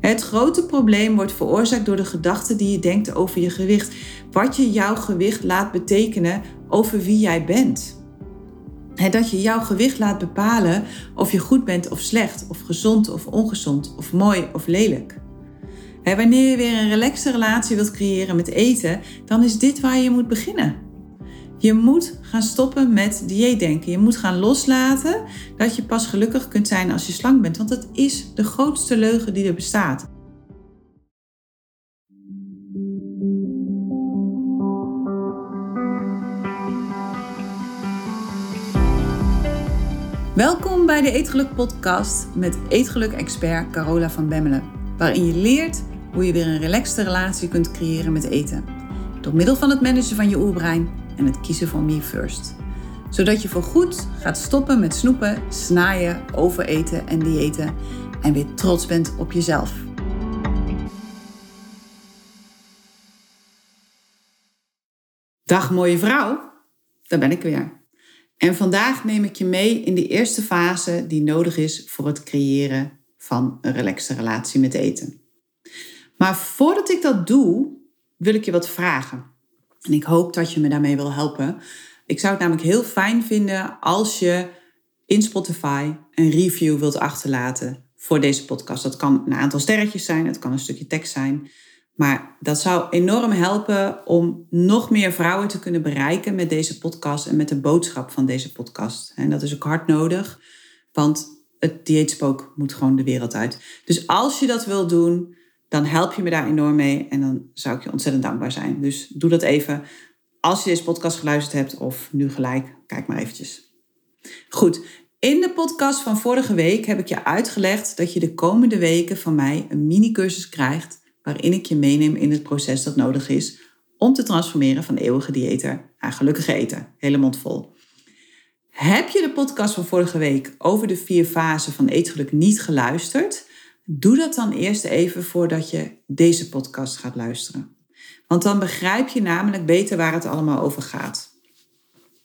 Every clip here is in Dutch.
Het grote probleem wordt veroorzaakt door de gedachten die je denkt over je gewicht. Wat je jouw gewicht laat betekenen over wie jij bent. Dat je jouw gewicht laat bepalen of je goed bent of slecht, of gezond of ongezond, of mooi of lelijk. Wanneer je weer een relaxte relatie wilt creëren met eten, dan is dit waar je moet beginnen. Je moet gaan stoppen met dieetdenken. Je moet gaan loslaten dat je pas gelukkig kunt zijn als je slank bent. Want dat is de grootste leugen die er bestaat. Welkom bij de Eetgeluk podcast met Eetgeluk-expert Carola van Bemmelen. Waarin je leert hoe je weer een relaxte relatie kunt creëren met eten. Door middel van het managen van je oerbrein en het kiezen van me first. Zodat je voorgoed gaat stoppen met snoepen, snaaien, overeten en diëten en weer trots bent op jezelf. Dag mooie vrouw, daar ben ik weer. En vandaag neem ik je mee in de eerste fase die nodig is voor het creëren van een relaxte relatie met eten. Maar voordat ik dat doe, wil ik je wat vragen. En ik hoop dat je me daarmee wil helpen. Ik zou het namelijk heel fijn vinden als je in Spotify een review wilt achterlaten voor deze podcast. Dat kan een aantal sterretjes zijn, het kan een stukje tekst zijn. Maar dat zou enorm helpen om nog meer vrouwen te kunnen bereiken met deze podcast en met de boodschap van deze podcast. En dat is ook hard nodig, want het dieetspook moet gewoon de wereld uit. Dus als je dat wil doen, dan help je me daar enorm mee en dan zou ik je ontzettend dankbaar zijn. Dus doe dat even als je deze podcast geluisterd hebt of nu gelijk, kijk maar eventjes. Goed, in de podcast van vorige week heb ik je uitgelegd dat je de komende weken van mij een mini-cursus krijgt waarin ik je meeneem in het proces dat nodig is om te transformeren van eeuwige dieeter naar gelukkige eten. Hele mond vol. Heb je de podcast van vorige week over de vier fasen van eetgeluk niet geluisterd? Doe dat dan eerst even voordat je deze podcast gaat luisteren. Want dan begrijp je namelijk beter waar het allemaal over gaat.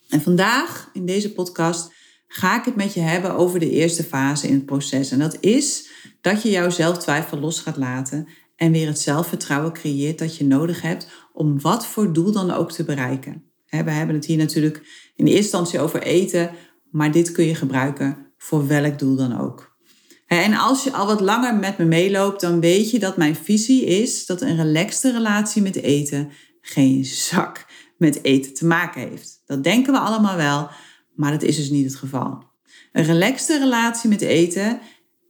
En vandaag in deze podcast ga ik het met je hebben over de eerste fase in het proces. En dat is dat je jouw zelftwijfel los gaat laten en weer het zelfvertrouwen creëert dat je nodig hebt om wat voor doel dan ook te bereiken. We hebben het hier natuurlijk in eerste instantie over eten, maar dit kun je gebruiken voor welk doel dan ook. En als je al wat langer met me meeloopt, dan weet je dat mijn visie is dat een relaxte relatie met eten geen zak met eten te maken heeft. Dat denken we allemaal wel, maar dat is dus niet het geval. Een relaxte relatie met eten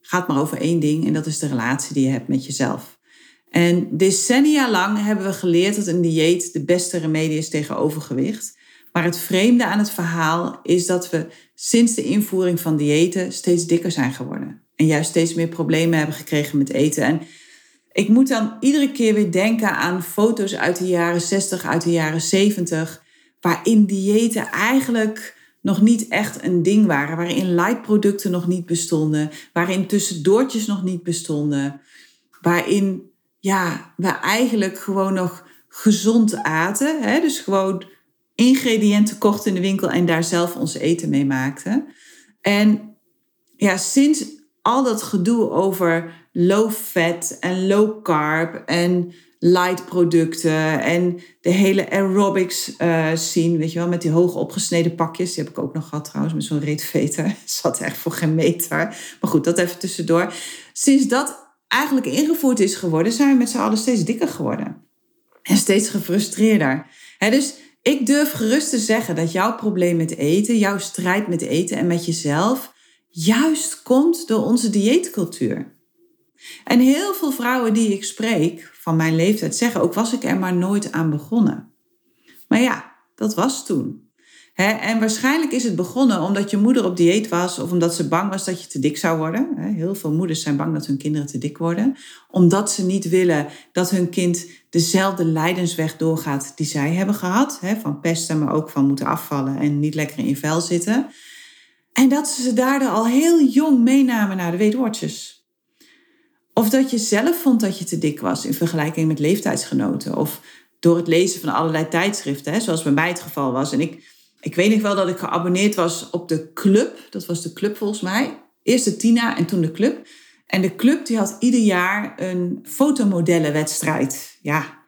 gaat maar over één ding en dat is de relatie die je hebt met jezelf. En decennia lang hebben we geleerd dat een dieet de beste remedie is tegen overgewicht. Maar het vreemde aan het verhaal is dat we sinds de invoering van diëten steeds dikker zijn geworden. En juist steeds meer problemen hebben gekregen met eten. En ik moet dan iedere keer weer denken aan foto's uit de jaren 60, uit de jaren 70, waarin diëten eigenlijk nog niet echt een ding waren, waarin lightproducten nog niet bestonden, waarin tussendoortjes nog niet bestonden, waarin ja, we eigenlijk gewoon nog gezond aten, hè? dus gewoon ingrediënten kochten in de winkel en daar zelf ons eten mee maakten. En ja, sinds al dat gedoe over low fat en low carb en light producten en de hele aerobics uh, scene, weet je wel, met die hoog opgesneden pakjes. Die heb ik ook nog gehad trouwens, met zo'n reetveter. Zat echt voor geen meter. Maar goed, dat even tussendoor. Sinds dat eigenlijk ingevoerd is geworden, zijn we met z'n allen steeds dikker geworden. En steeds gefrustreerder. dus ik durf gerust te zeggen dat jouw probleem met eten, jouw strijd met eten en met jezelf, juist komt door onze dieetcultuur. En heel veel vrouwen die ik spreek van mijn leeftijd zeggen ook was ik er maar nooit aan begonnen. Maar ja, dat was toen. en waarschijnlijk is het begonnen omdat je moeder op dieet was of omdat ze bang was dat je te dik zou worden. heel veel moeders zijn bang dat hun kinderen te dik worden, omdat ze niet willen dat hun kind dezelfde lijdensweg doorgaat die zij hebben gehad. van pesten, maar ook van moeten afvallen en niet lekker in je vel zitten. En dat ze ze daardoor al heel jong meenamen naar de weetwoordjes. Of dat je zelf vond dat je te dik was in vergelijking met leeftijdsgenoten. Of door het lezen van allerlei tijdschriften, hè, zoals bij mij het geval was. En ik, ik weet nog wel dat ik geabonneerd was op de club. Dat was de club volgens mij. Eerst de Tina en toen de club. En de club die had ieder jaar een fotomodellenwedstrijd. Ja,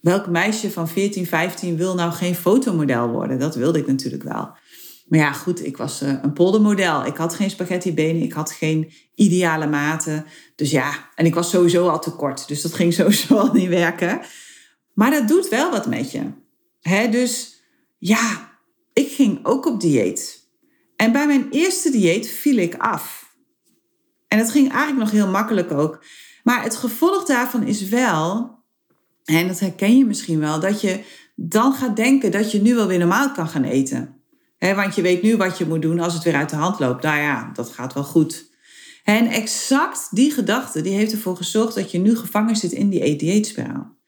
welk meisje van 14, 15 wil nou geen fotomodel worden? Dat wilde ik natuurlijk wel. Maar ja, goed, ik was uh, een poldermodel. Ik had geen spaghettibenen, ik had geen ideale maten. Dus ja, en ik was sowieso al te kort. Dus dat ging sowieso al niet werken. Maar dat doet wel wat met je. Dus ja, ik ging ook op dieet. En bij mijn eerste dieet viel ik af. En het ging eigenlijk nog heel makkelijk ook. Maar het gevolg daarvan is wel, en dat herken je misschien wel, dat je dan gaat denken dat je nu wel weer normaal kan gaan eten. Want je weet nu wat je moet doen als het weer uit de hand loopt. Nou ja, dat gaat wel goed. En exact die gedachte die heeft ervoor gezorgd dat je nu gevangen zit in die dieetspiraal.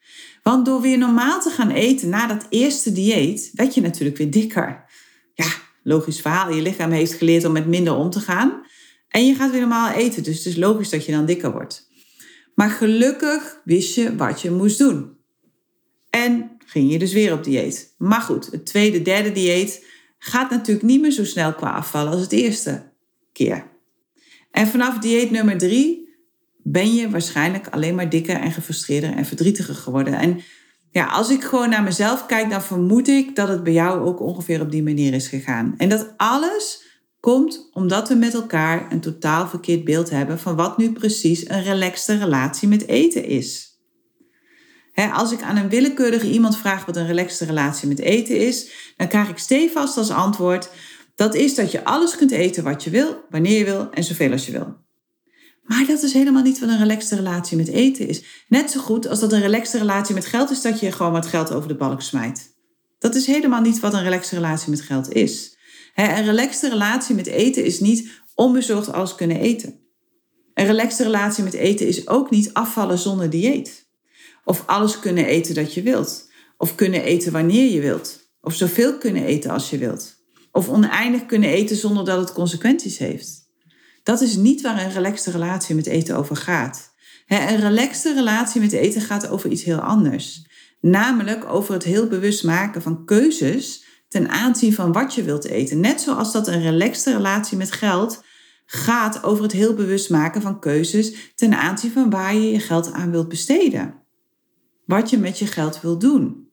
Want door weer normaal te gaan eten na dat eerste dieet, werd je natuurlijk weer dikker. Ja, logisch verhaal. Je lichaam heeft geleerd om met minder om te gaan. En je gaat weer normaal eten. Dus het is logisch dat je dan dikker wordt. Maar gelukkig wist je wat je moest doen. En ging je dus weer op dieet. Maar goed, het tweede, derde dieet gaat natuurlijk niet meer zo snel qua afvallen als het eerste keer. En vanaf dieet nummer drie ben je waarschijnlijk alleen maar dikker en gefrustreerder en verdrietiger geworden. En ja, als ik gewoon naar mezelf kijk, dan vermoed ik dat het bij jou ook ongeveer op die manier is gegaan. En dat alles komt omdat we met elkaar een totaal verkeerd beeld hebben van wat nu precies een relaxte relatie met eten is. Als ik aan een willekeurige iemand vraag wat een relaxte relatie met eten is, dan krijg ik stevast als antwoord: dat is dat je alles kunt eten wat je wil, wanneer je wil en zoveel als je wil. Maar dat is helemaal niet wat een relaxte relatie met eten is. Net zo goed als dat een relaxte relatie met geld is dat je gewoon wat geld over de balk smijt. Dat is helemaal niet wat een relaxte relatie met geld is. Een relaxte relatie met eten is niet onbezorgd alles kunnen eten. Een relaxte relatie met eten is ook niet afvallen zonder dieet. Of alles kunnen eten dat je wilt. Of kunnen eten wanneer je wilt. Of zoveel kunnen eten als je wilt. Of oneindig kunnen eten zonder dat het consequenties heeft. Dat is niet waar een relaxte relatie met eten over gaat. Een relaxte relatie met eten gaat over iets heel anders. Namelijk over het heel bewust maken van keuzes ten aanzien van wat je wilt eten. Net zoals dat een relaxte relatie met geld gaat over het heel bewust maken van keuzes ten aanzien van waar je je geld aan wilt besteden. Wat je met je geld wilt doen.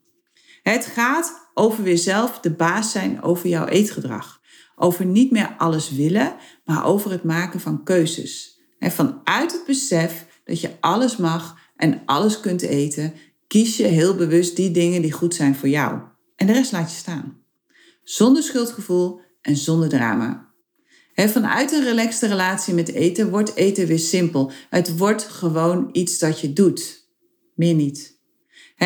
Het gaat over weer zelf de baas zijn over jouw eetgedrag. Over niet meer alles willen, maar over het maken van keuzes. En vanuit het besef dat je alles mag en alles kunt eten, kies je heel bewust die dingen die goed zijn voor jou. En de rest laat je staan. Zonder schuldgevoel en zonder drama. vanuit een relaxte relatie met eten wordt eten weer simpel. Het wordt gewoon iets dat je doet. Meer niet.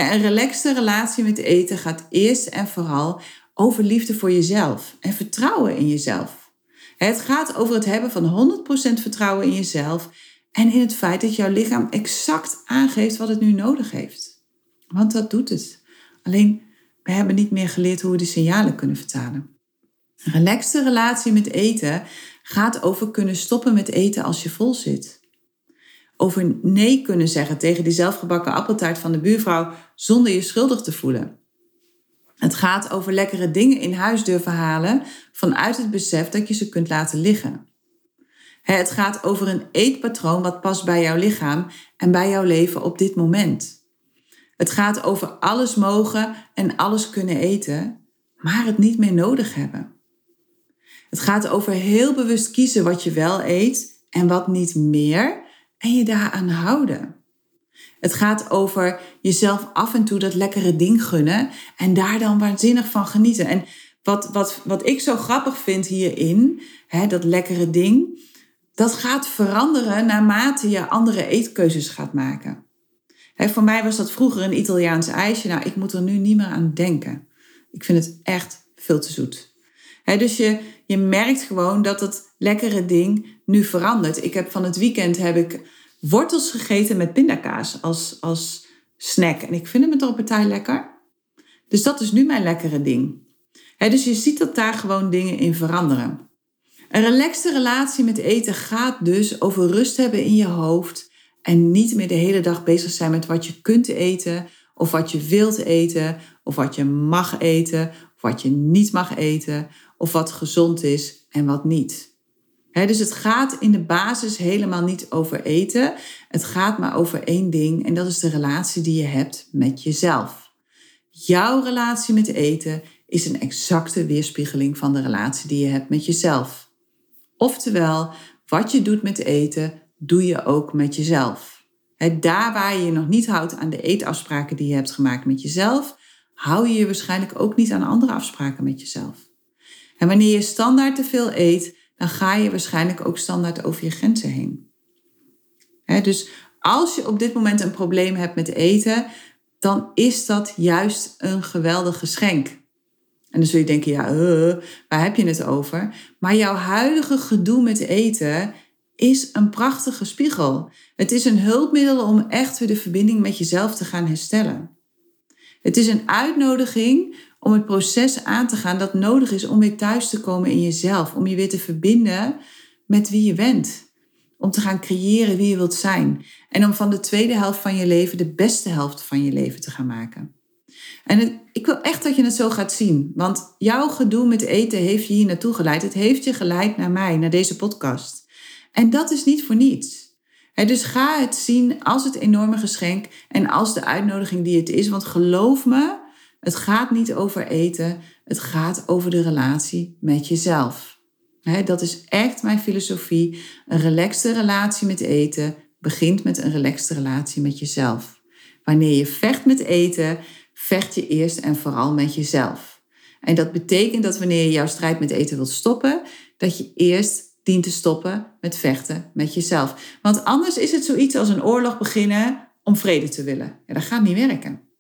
Een relaxte relatie met eten gaat eerst en vooral over liefde voor jezelf en vertrouwen in jezelf. Het gaat over het hebben van 100% vertrouwen in jezelf en in het feit dat jouw lichaam exact aangeeft wat het nu nodig heeft. Want dat doet het. Alleen we hebben niet meer geleerd hoe we die signalen kunnen vertalen. Een relaxte relatie met eten gaat over kunnen stoppen met eten als je vol zit. Over nee kunnen zeggen tegen die zelfgebakken appeltaart van de buurvrouw zonder je schuldig te voelen. Het gaat over lekkere dingen in huis durven halen vanuit het besef dat je ze kunt laten liggen. Het gaat over een eetpatroon wat past bij jouw lichaam en bij jouw leven op dit moment. Het gaat over alles mogen en alles kunnen eten, maar het niet meer nodig hebben. Het gaat over heel bewust kiezen wat je wel eet en wat niet meer en je daaraan houden. Het gaat over jezelf af en toe dat lekkere ding gunnen en daar dan waanzinnig van genieten. En wat, wat, wat ik zo grappig vind hierin, hè, dat lekkere ding, dat gaat veranderen naarmate je andere eetkeuzes gaat maken. Hè, voor mij was dat vroeger een Italiaans ijsje. Nou, ik moet er nu niet meer aan denken. Ik vind het echt veel te zoet. Dus je, je merkt gewoon dat het lekkere ding nu verandert. Ik heb van het weekend heb ik wortels gegeten met pindakaas als, als snack. En ik vind hem een partij lekker. Dus dat is nu mijn lekkere ding. dus je ziet dat daar gewoon dingen in veranderen. Een relaxte relatie met eten gaat dus over rust hebben in je hoofd en niet meer de hele dag bezig zijn met wat je kunt eten of wat je wilt eten of wat je mag eten of wat je niet mag eten of wat gezond is en wat niet. Dus het gaat in de basis helemaal niet over eten. Het gaat maar over één ding en dat is de relatie die je hebt met jezelf. Jouw relatie met eten is een exacte weerspiegeling van de relatie die je hebt met jezelf. Oftewel, wat je doet met eten, doe je ook met jezelf. daar waar je je nog niet houdt aan de eetafspraken die je hebt gemaakt met jezelf, hou je je waarschijnlijk ook niet aan andere afspraken met jezelf. En wanneer je standaard te veel eet, dan ga je waarschijnlijk ook standaard over je grenzen heen. dus als je op dit moment een probleem hebt met eten, dan is dat juist een geweldig geschenk. En dan zul je denken, ja, uh, waar heb je het over? Maar jouw huidige gedoe met eten is een prachtige spiegel. Het is een hulpmiddel om echt weer de verbinding met jezelf te gaan herstellen. Het is een uitnodiging om het proces aan te gaan dat nodig is om weer thuis te komen in jezelf. Om je weer te verbinden met wie je bent. Om te gaan creëren wie je wilt zijn. En om van de tweede helft van je leven de beste helft van je leven te gaan maken. En ik wil echt dat je het zo gaat zien. Want jouw gedoe met eten heeft je hier naartoe geleid. Het heeft je geleid naar mij, naar deze podcast. En dat is niet voor niets. dus ga het zien als het enorme geschenk en als de uitnodiging die het is. Want geloof me, het gaat niet over eten, het gaat over de relatie met jezelf. dat is echt mijn filosofie. Een relaxte relatie met eten begint met een relaxte relatie met jezelf. Wanneer je vecht met eten, vecht je eerst en vooral met jezelf. En dat betekent dat wanneer je jouw strijd met eten wilt stoppen, dat je eerst dient te stoppen met vechten met jezelf. Want anders is het zoiets als een oorlog beginnen om vrede te willen. Ja, dat gaat niet werken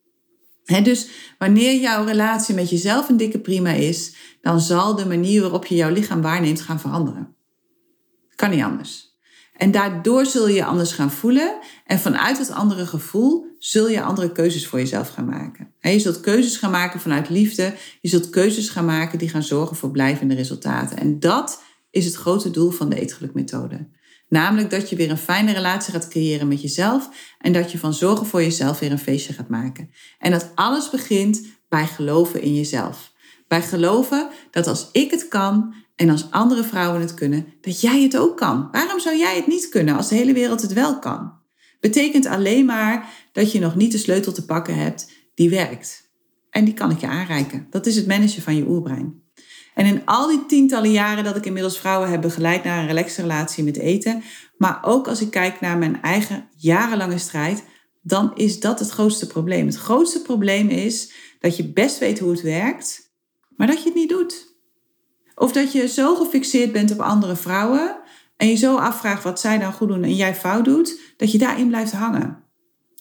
dus wanneer jouw relatie met jezelf een dikke prima is, dan zal de manier waarop je jouw lichaam waarneemt gaan veranderen. Kan niet anders. En daardoor zul je je anders gaan voelen. En vanuit dat andere gevoel zul je andere keuzes voor jezelf gaan maken. je zult keuzes gaan maken vanuit liefde. Je zult keuzes gaan maken die gaan zorgen voor blijvende resultaten. En dat is het grote doel van de eetgelukmethode. Namelijk dat je weer een fijne relatie gaat creëren met jezelf en dat je van zorgen voor jezelf weer een feestje gaat maken. En dat alles begint bij geloven in jezelf. Bij geloven dat als ik het kan en als andere vrouwen het kunnen, dat jij het ook kan. Waarom zou jij het niet kunnen als de hele wereld het wel kan? Betekent alleen maar dat je nog niet de sleutel te pakken hebt die werkt. En die kan ik je aanreiken. Dat is het managen van je oerbrein. En in al die tientallen jaren dat ik inmiddels vrouwen heb begeleid naar een relaxe relatie met eten, maar ook als ik kijk naar mijn eigen jarenlange strijd, dan is dat het grootste probleem. Het grootste probleem is dat je best weet hoe het werkt, maar dat je het niet doet. Of dat je zo gefixeerd bent op andere vrouwen en je zo afvraagt wat zij dan goed doen en jij fout doet, dat je daarin blijft hangen.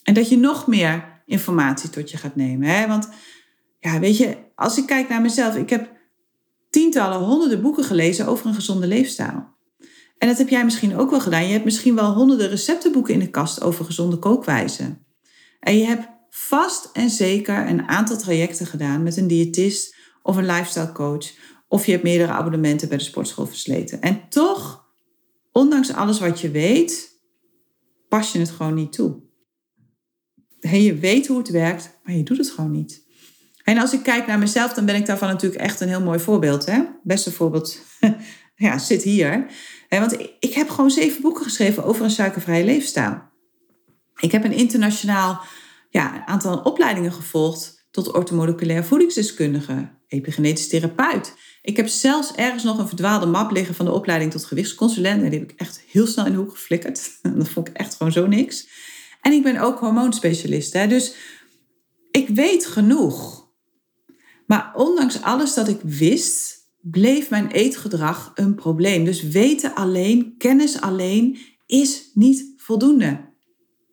En dat je nog meer informatie tot je gaat nemen. Hè? Want ja, weet je, als ik kijk naar mezelf, ik heb tientallen, honderden boeken gelezen over een gezonde leefstijl. En dat heb jij misschien ook wel gedaan. Je hebt misschien wel honderden receptenboeken in de kast over gezonde kookwijzen. En je hebt vast en zeker een aantal trajecten gedaan met een diëtist of een lifestyle coach. Of je hebt meerdere abonnementen bij de sportschool versleten. En toch, ondanks alles wat je weet, pas je het gewoon niet toe. Je weet hoe het werkt, maar je doet het gewoon niet. En als ik kijk naar mezelf, dan ben ik daarvan natuurlijk echt een heel mooi voorbeeld. Hè? Beste voorbeeld ja, zit hier. Want ik heb gewoon zeven boeken geschreven over een suikervrije leefstijl. Ik heb een internationaal ja, aantal opleidingen gevolgd tot ortomoleculair voedingsdeskundige, epigenetisch therapeut. Ik heb zelfs ergens nog een verdwaalde map liggen van de opleiding tot gewichtsconsulent. En die heb ik echt heel snel in de hoek geflikkerd. Dat vond ik echt gewoon zo niks. En ik ben ook hormoonspecialist. Hè? Dus ik weet genoeg. Maar ondanks alles dat ik wist, bleef mijn eetgedrag een probleem. Dus weten alleen, kennis alleen is niet voldoende.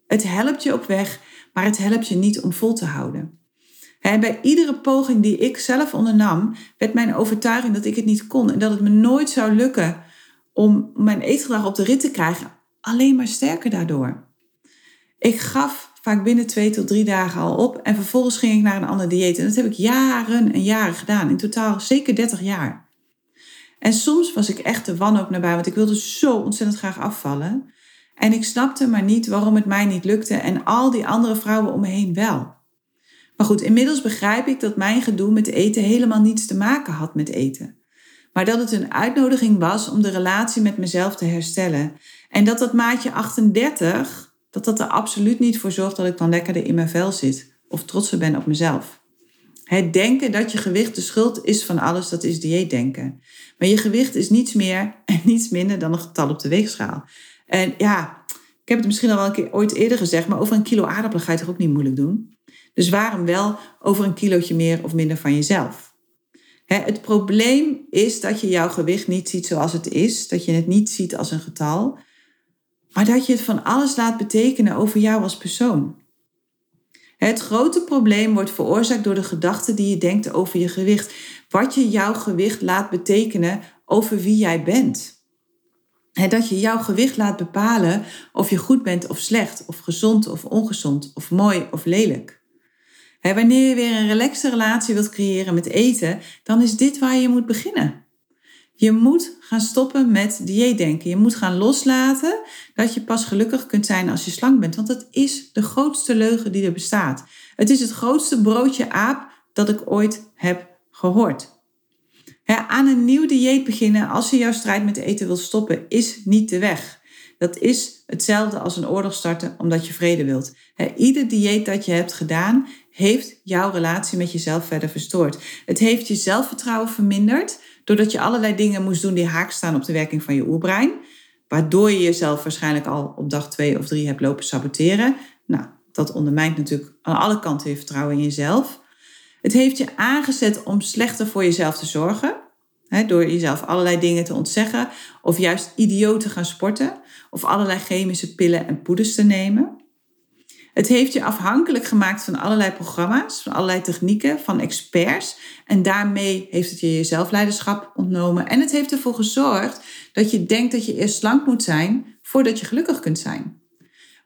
Het helpt je op weg, maar het helpt je niet om vol te houden. En bij iedere poging die ik zelf ondernam, werd mijn overtuiging dat ik het niet kon en dat het me nooit zou lukken om mijn eetgedrag op de rit te krijgen, alleen maar sterker daardoor. Ik gaf vaak binnen twee tot drie dagen al op. En vervolgens ging ik naar een ander dieet. En dat heb ik jaren en jaren gedaan. In totaal zeker 30 jaar. En soms was ik echt de wanhoop nabij, want ik wilde zo ontzettend graag afvallen. En ik snapte maar niet waarom het mij niet lukte en al die andere vrouwen om me heen wel. Maar goed, inmiddels begrijp ik dat mijn gedoe met eten helemaal niets te maken had met eten. maar dat het een uitnodiging was om de relatie met mezelf te herstellen. En dat dat maatje 38, dat dat er absoluut niet voor zorgt dat ik dan lekkerder in mijn vel zit of trotser ben op mezelf. Het denken dat je gewicht de schuld is van alles, dat is dieetdenken. Maar je gewicht is niets meer en niets minder dan een getal op de weegschaal. En ja, ik heb het misschien al wel een keer ooit eerder gezegd, maar over een kilo aardappelen ga je toch ook niet moeilijk doen? Dus waarom wel over een kilootje meer of minder van jezelf? Het probleem is dat je jouw gewicht niet ziet zoals het is, dat je het niet ziet als een getal, maar dat je het van alles laat betekenen over jou als persoon. Het grote probleem wordt veroorzaakt door de gedachten die je denkt over je gewicht. Wat je jouw gewicht laat betekenen over wie jij bent. Dat je jouw gewicht laat bepalen of je goed bent of slecht, of gezond of ongezond, of mooi of lelijk. Wanneer je weer een relaxte relatie wilt creëren met eten, dan is dit waar je moet beginnen. Je moet gaan stoppen met dieetdenken. Je moet gaan loslaten dat je pas gelukkig kunt zijn als je slank bent. Want dat is de grootste leugen die er bestaat. Het is het grootste broodje aap dat ik ooit heb gehoord. aan een nieuw dieet beginnen als je jouw strijd met eten wil stoppen, is niet de weg. Dat is hetzelfde als een oorlog starten omdat je vrede wilt. ieder dieet dat je hebt gedaan, heeft jouw relatie met jezelf verder verstoord. Het heeft je zelfvertrouwen verminderd doordat je allerlei dingen moest doen die haak staan op de werking van je oerbrein. Waardoor je jezelf waarschijnlijk al op dag twee of drie hebt lopen saboteren. Nou, dat ondermijnt natuurlijk aan alle kanten je vertrouwen in jezelf. Het heeft je aangezet om slechter voor jezelf te zorgen. Door jezelf allerlei dingen te ontzeggen. Of juist idioot te gaan sporten. Of allerlei chemische pillen en poeders te nemen. Het heeft je afhankelijk gemaakt van allerlei programma's, van allerlei technieken, van experts. En daarmee heeft het je je zelfleiderschap ontnomen. En het heeft ervoor gezorgd dat je denkt dat je eerst slank moet zijn voordat je gelukkig kunt zijn.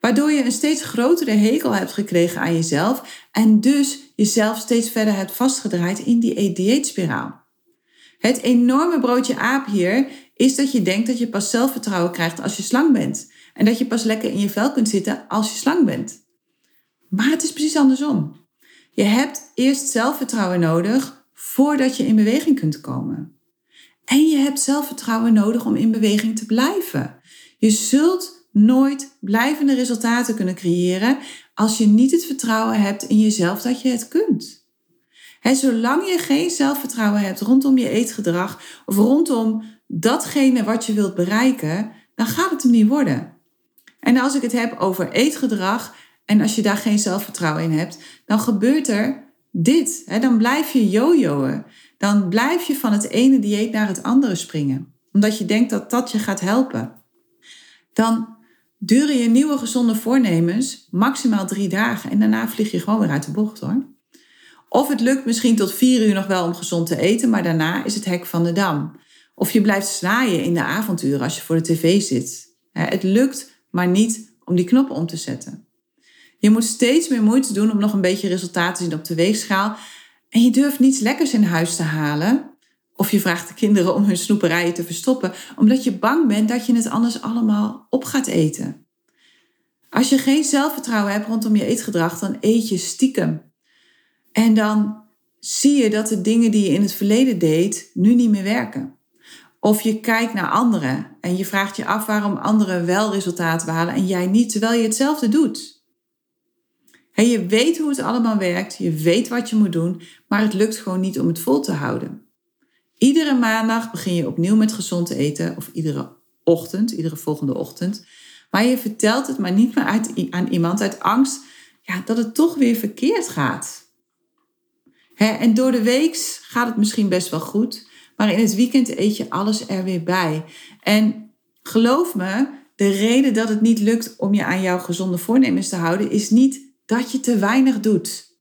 Waardoor je een steeds grotere hekel hebt gekregen aan jezelf en dus jezelf steeds verder hebt vastgedraaid in die dieetspiraal. Het enorme broodje aap hier is dat je denkt dat je pas zelfvertrouwen krijgt als je slank bent. En dat je pas lekker in je vel kunt zitten als je slank bent. Maar het is precies andersom. Je hebt eerst zelfvertrouwen nodig voordat je in beweging kunt komen. En je hebt zelfvertrouwen nodig om in beweging te blijven. Je zult nooit blijvende resultaten kunnen creëren als je niet het vertrouwen hebt in jezelf dat je het kunt. Zolang je geen zelfvertrouwen hebt rondom je eetgedrag of rondom datgene wat je wilt bereiken, dan gaat het hem niet worden. En als ik het heb over eetgedrag, en als je daar geen zelfvertrouwen in hebt, dan gebeurt er dit. Hè? Dan blijf je jojoen. Dan blijf je van het ene dieet naar het andere springen. Omdat je denkt dat dat je gaat helpen. Dan duren je nieuwe gezonde voornemens maximaal drie dagen. En daarna vlieg je gewoon weer uit de bocht hoor. Of het lukt misschien tot vier uur nog wel om gezond te eten, maar daarna is het hek van de dam. Of je blijft snaaien in de avonturen als je voor de tv zit. Het lukt maar niet om die knoppen om te zetten. Je moet steeds meer moeite doen om nog een beetje resultaten te zien op de weegschaal. En je durft niets lekkers in huis te halen. Of je vraagt de kinderen om hun snoeperijen te verstoppen, omdat je bang bent dat je het anders allemaal op gaat eten. Als je geen zelfvertrouwen hebt rondom je eetgedrag, dan eet je stiekem. En dan zie je dat de dingen die je in het verleden deed, nu niet meer werken. Of je kijkt naar anderen en je vraagt je af waarom anderen wel resultaten behalen en jij niet, terwijl je hetzelfde doet je weet hoe het allemaal werkt, je weet wat je moet doen, maar het lukt gewoon niet om het vol te houden. Iedere maandag begin je opnieuw met gezond te eten, of iedere ochtend, iedere volgende ochtend. Maar je vertelt het maar niet meer uit, aan iemand uit angst ja, dat het toch weer verkeerd gaat. en door de week gaat het misschien best wel goed, maar in het weekend eet je alles er weer bij. En geloof me, de reden dat het niet lukt om je aan jouw gezonde voornemens te houden, is niet dat je te weinig doet.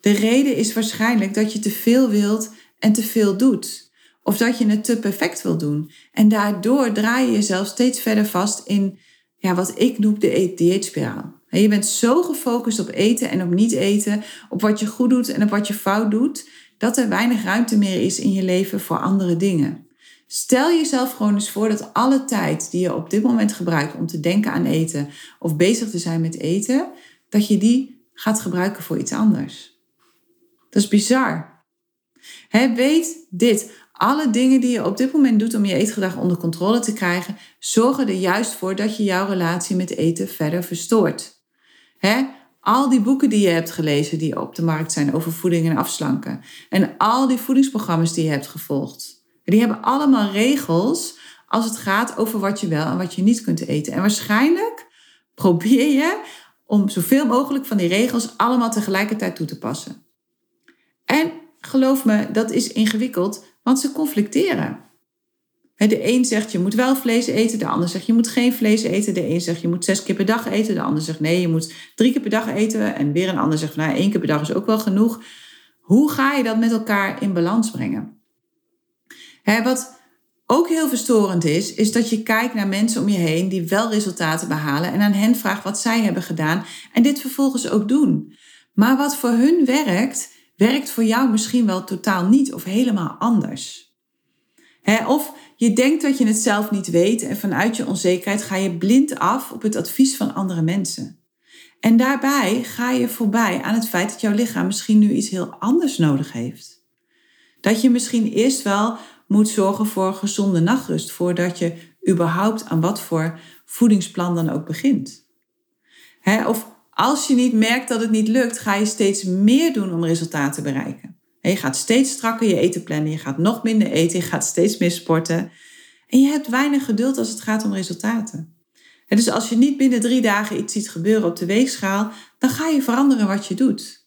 De reden is waarschijnlijk dat je te veel wilt en te veel doet. Of dat je het te perfect wil doen. En daardoor draai je jezelf steeds verder vast in ja, wat ik noem de dieetspiraal. Je bent zo gefocust op eten en op niet eten, op wat je goed doet en op wat je fout doet, dat er weinig ruimte meer is in je leven voor andere dingen. Stel jezelf gewoon eens voor dat alle tijd die je op dit moment gebruikt om te denken aan eten of bezig te zijn met eten, dat je die gaat gebruiken voor iets anders. Dat is bizar. weet dit. alle dingen die je op dit moment doet om je eetgedrag onder controle te krijgen, zorgen er juist voor dat je jouw relatie met eten verder verstoort. Al die boeken die je hebt gelezen die op de markt zijn over voeding en afslanken. En al die voedingsprogramma's die je hebt gevolgd. Die hebben allemaal regels als het gaat over wat je wel en wat je niet kunt eten. En waarschijnlijk probeer je om zoveel mogelijk van die regels allemaal tegelijkertijd toe te passen. En geloof me, dat is ingewikkeld, want ze conflicteren. De een zegt je moet wel vlees eten, de ander zegt je moet geen vlees eten. De een zegt je moet zes keer per dag eten, de ander zegt nee, je moet drie keer per dag eten. En weer een ander zegt nou één keer per dag is ook wel genoeg. Hoe ga je dat met elkaar in balans brengen? wat ook heel verstorend is, is dat je kijkt naar mensen om je heen die wel resultaten behalen en aan hen vraagt wat zij hebben gedaan en dit vervolgens ook doen. Maar wat voor hun werkt, werkt voor jou misschien wel totaal niet of helemaal anders. of je denkt dat je het zelf niet weet en vanuit je onzekerheid ga je blind af op het advies van andere mensen. En daarbij ga je voorbij aan het feit dat jouw lichaam misschien nu iets heel anders nodig heeft. Dat je misschien eerst wel moet zorgen voor gezonde nachtrust voordat je überhaupt aan wat voor voedingsplan dan ook begint. of als je niet merkt dat het niet lukt, ga je steeds meer doen om resultaten te bereiken. Je gaat steeds strakker je eten plannen, je gaat nog minder eten, je gaat steeds meer sporten. En je hebt weinig geduld als het gaat om resultaten. En dus als je niet binnen drie dagen iets ziet gebeuren op de weegschaal, dan ga je veranderen wat je doet.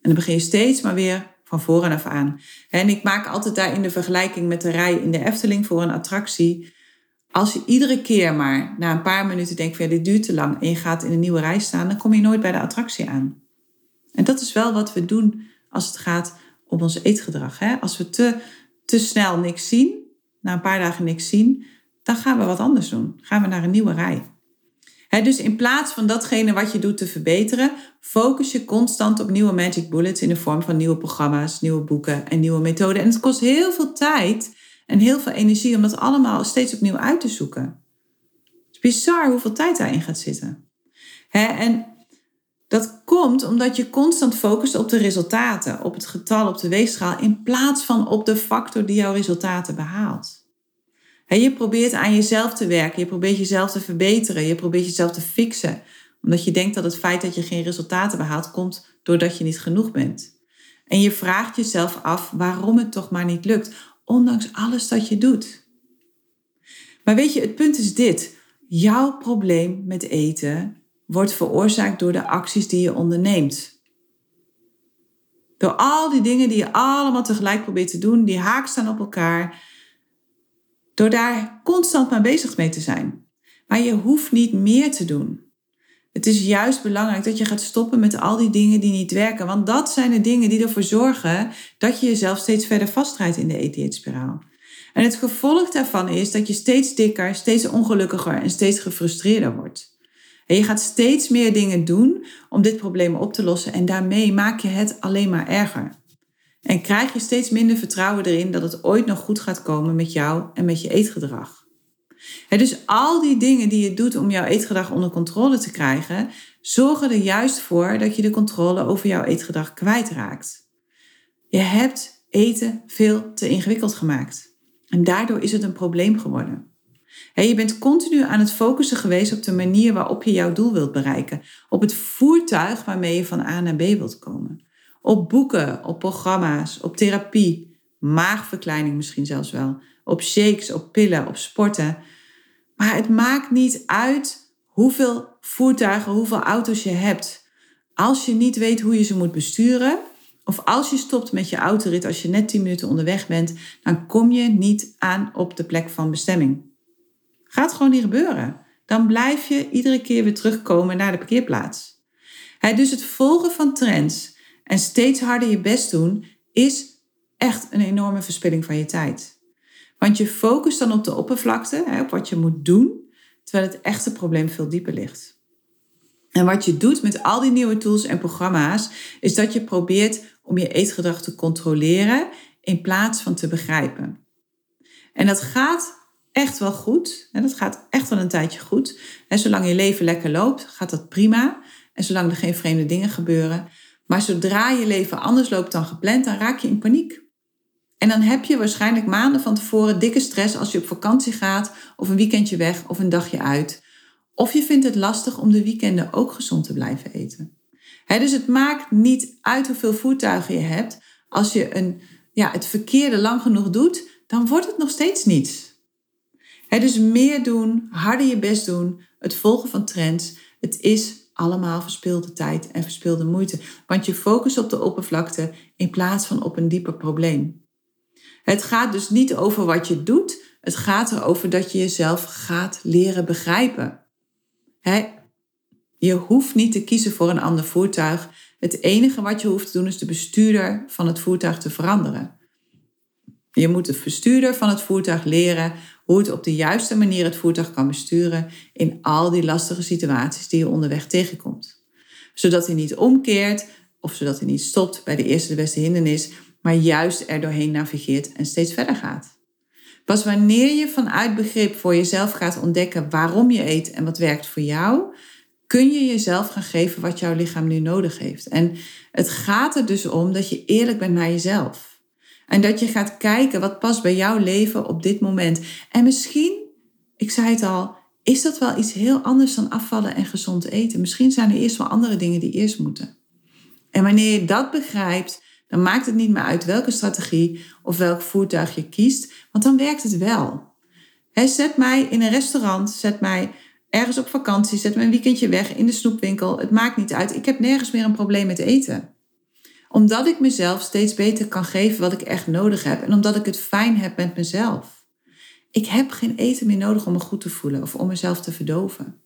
En dan begin je steeds maar weer van voren af aan. En ik maak altijd daarin de vergelijking met de rij in de Efteling voor een attractie. Als je iedere keer maar na een paar minuten denkt van ja, dit duurt te lang en je gaat in een nieuwe rij staan, dan kom je nooit bij de attractie aan. En dat is wel wat we doen als het gaat om ons eetgedrag. Hè? Als we te, te snel niks zien, na een paar dagen niks zien, dan gaan we wat anders doen. Gaan we naar een nieuwe rij dus in plaats van datgene wat je doet te verbeteren, focus je constant op nieuwe magic bullets in de vorm van nieuwe programma's, nieuwe boeken en nieuwe methoden. En het kost heel veel tijd en heel veel energie om dat allemaal steeds opnieuw uit te zoeken. Het is bizar hoeveel tijd daarin gaat zitten. en dat komt omdat je constant focust op de resultaten, op het getal op de weegschaal, in plaats van op de factor die jouw resultaten behaalt je probeert aan jezelf te werken, je probeert jezelf te verbeteren, je probeert jezelf te fixen. Omdat je denkt dat het feit dat je geen resultaten behaalt komt doordat je niet genoeg bent. En je vraagt jezelf af waarom het toch maar niet lukt, ondanks alles dat je doet. Maar weet je, het punt is dit. Jouw probleem met eten wordt veroorzaakt door de acties die je onderneemt. Door al die dingen die je allemaal tegelijk probeert te doen, die haak staan op elkaar door daar constant mee bezig mee te zijn. Maar je hoeft niet meer te doen. Het is juist belangrijk dat je gaat stoppen met al die dingen die niet werken. Want dat zijn de dingen die ervoor zorgen dat je jezelf steeds verder vastrijdt in de eetspiraal. En het gevolg daarvan is dat je steeds dikker, steeds ongelukkiger en steeds gefrustreerder wordt. En je gaat steeds meer dingen doen om dit probleem op te lossen en daarmee maak je het alleen maar erger. En krijg je steeds minder vertrouwen erin dat het ooit nog goed gaat komen met jou en met je eetgedrag. dus al die dingen die je doet om jouw eetgedrag onder controle te krijgen, zorgen er juist voor dat je de controle over jouw eetgedrag kwijtraakt. Je hebt eten veel te ingewikkeld gemaakt. En daardoor is het een probleem geworden. je bent continu aan het focussen geweest op de manier waarop je jouw doel wilt bereiken. Op het voertuig waarmee je van A naar B wilt komen. Op boeken, op programma's, op therapie, maagverkleining misschien zelfs wel, op shakes, op pillen, op sporten. Maar het maakt niet uit hoeveel voertuigen, hoeveel auto's je hebt. Als je niet weet hoe je ze moet besturen, of als je stopt met je autorit als je net 10 minuten onderweg bent, dan kom je niet aan op de plek van bestemming. Gaat gewoon niet gebeuren. Dan blijf je iedere keer weer terugkomen naar de parkeerplaats. dus het volgen van trends en steeds harder je best doen is echt een enorme verspilling van je tijd. Want je focust dan op de oppervlakte, op wat je moet doen, terwijl het echte probleem veel dieper ligt. En wat je doet met al die nieuwe tools en programma's, is dat je probeert om je eetgedrag te controleren in plaats van te begrijpen. En dat gaat echt wel goed. En dat gaat echt wel een tijdje goed. En zolang je leven lekker loopt, gaat dat prima. En zolang er geen vreemde dingen gebeuren. Maar zodra je leven anders loopt dan gepland, dan raak je in paniek. En dan heb je waarschijnlijk maanden van tevoren dikke stress als je op vakantie gaat of een weekendje weg of een dagje uit. Of je vindt het lastig om de weekenden ook gezond te blijven eten. dus het maakt niet uit hoeveel voertuigen je hebt. Als je een, ja, het verkeerde lang genoeg doet, dan wordt het nog steeds niets. dus meer doen, harder je best doen, het volgen van trends. Het is allemaal verspilde tijd en verspilde moeite. Want je focust op de oppervlakte in plaats van op een dieper probleem. Het gaat dus niet over wat je doet. Het gaat erover dat je jezelf gaat leren begrijpen. Je hoeft niet te kiezen voor een ander voertuig. Het enige wat je hoeft te doen is de bestuurder van het voertuig te veranderen. Je moet de bestuurder van het voertuig leren hoe het op de juiste manier het voertuig kan besturen in al die lastige situaties die je onderweg tegenkomt. Zodat hij niet omkeert of zodat hij niet stopt bij de eerste de beste hindernis, maar juist er doorheen navigeert en steeds verder gaat. Pas wanneer je vanuit begrip voor jezelf gaat ontdekken waarom je eet en wat werkt voor jou, kun je jezelf gaan geven wat jouw lichaam nu nodig heeft. En het gaat er dus om dat je eerlijk bent naar jezelf. En dat je gaat kijken wat past bij jouw leven op dit moment. En misschien, ik zei het al, is dat wel iets heel anders dan afvallen en gezond eten. Misschien zijn er eerst wel andere dingen die eerst moeten. En wanneer je dat begrijpt, dan maakt het niet meer uit welke strategie of welk voertuig je kiest, want dan werkt het wel. zet mij in een restaurant, zet mij ergens op vakantie, zet me een weekendje weg in de snoepwinkel. Het maakt niet uit. Ik heb nergens meer een probleem met eten. Omdat ik mezelf steeds beter kan geven wat ik echt nodig heb en omdat ik het fijn heb met mezelf. Ik heb geen eten meer nodig om me goed te voelen of om mezelf te verdoven.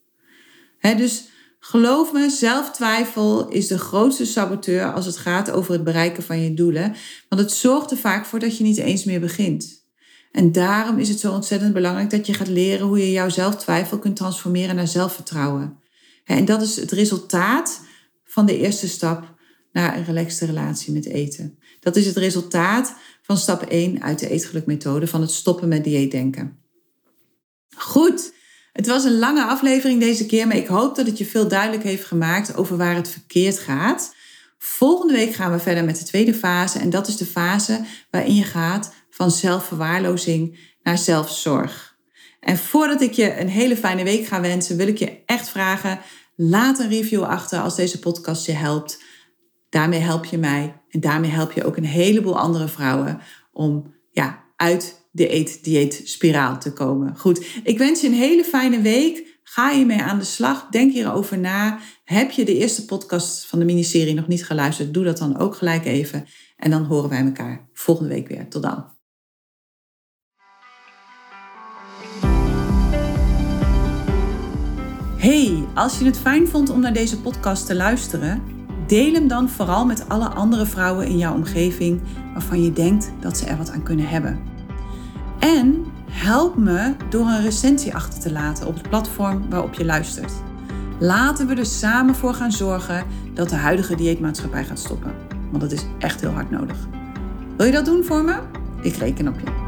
dus Geloof me, zelftwijfel is de grootste saboteur als het gaat over het bereiken van je doelen, want het zorgt er vaak voor dat je niet eens meer begint. En daarom is het zo ontzettend belangrijk dat je gaat leren hoe je jouw zelftwijfel kunt transformeren naar zelfvertrouwen. En dat is het resultaat van de eerste stap naar een relaxte relatie met eten. Dat is het resultaat van stap 1 uit de eetgelukmethode van het stoppen met dieetdenken. Goed, het was een lange aflevering deze keer, maar ik hoop dat het je veel duidelijk heeft gemaakt over waar het verkeerd gaat. Volgende week gaan we verder met de tweede fase en dat is de fase waarin je gaat van zelfverwaarlozing naar zelfzorg. En voordat ik je een hele fijne week ga wensen, wil ik je echt vragen: laat een review achter als deze podcast je helpt. Daarmee help je mij en daarmee help je ook een heleboel andere vrouwen om ja, uit de eet-dieet spiraal te komen. Goed, ik wens je een hele fijne week. Ga je mee aan de slag? Denk hierover na. Heb je de eerste podcast van de miniserie nog niet geluisterd? Doe dat dan ook gelijk even. En dan horen wij elkaar volgende week weer. Tot dan. Hey, als je het fijn vond om naar deze podcast te luisteren, deel hem dan vooral met alle andere vrouwen in jouw omgeving waarvan je denkt dat ze er wat aan kunnen hebben. En help me door een recensie achter te laten op het platform waarop je luistert. Laten we er samen voor gaan zorgen dat de huidige dieetmaatschappij gaat stoppen. Want dat is echt heel hard nodig. Wil je dat doen voor me? Ik reken op je.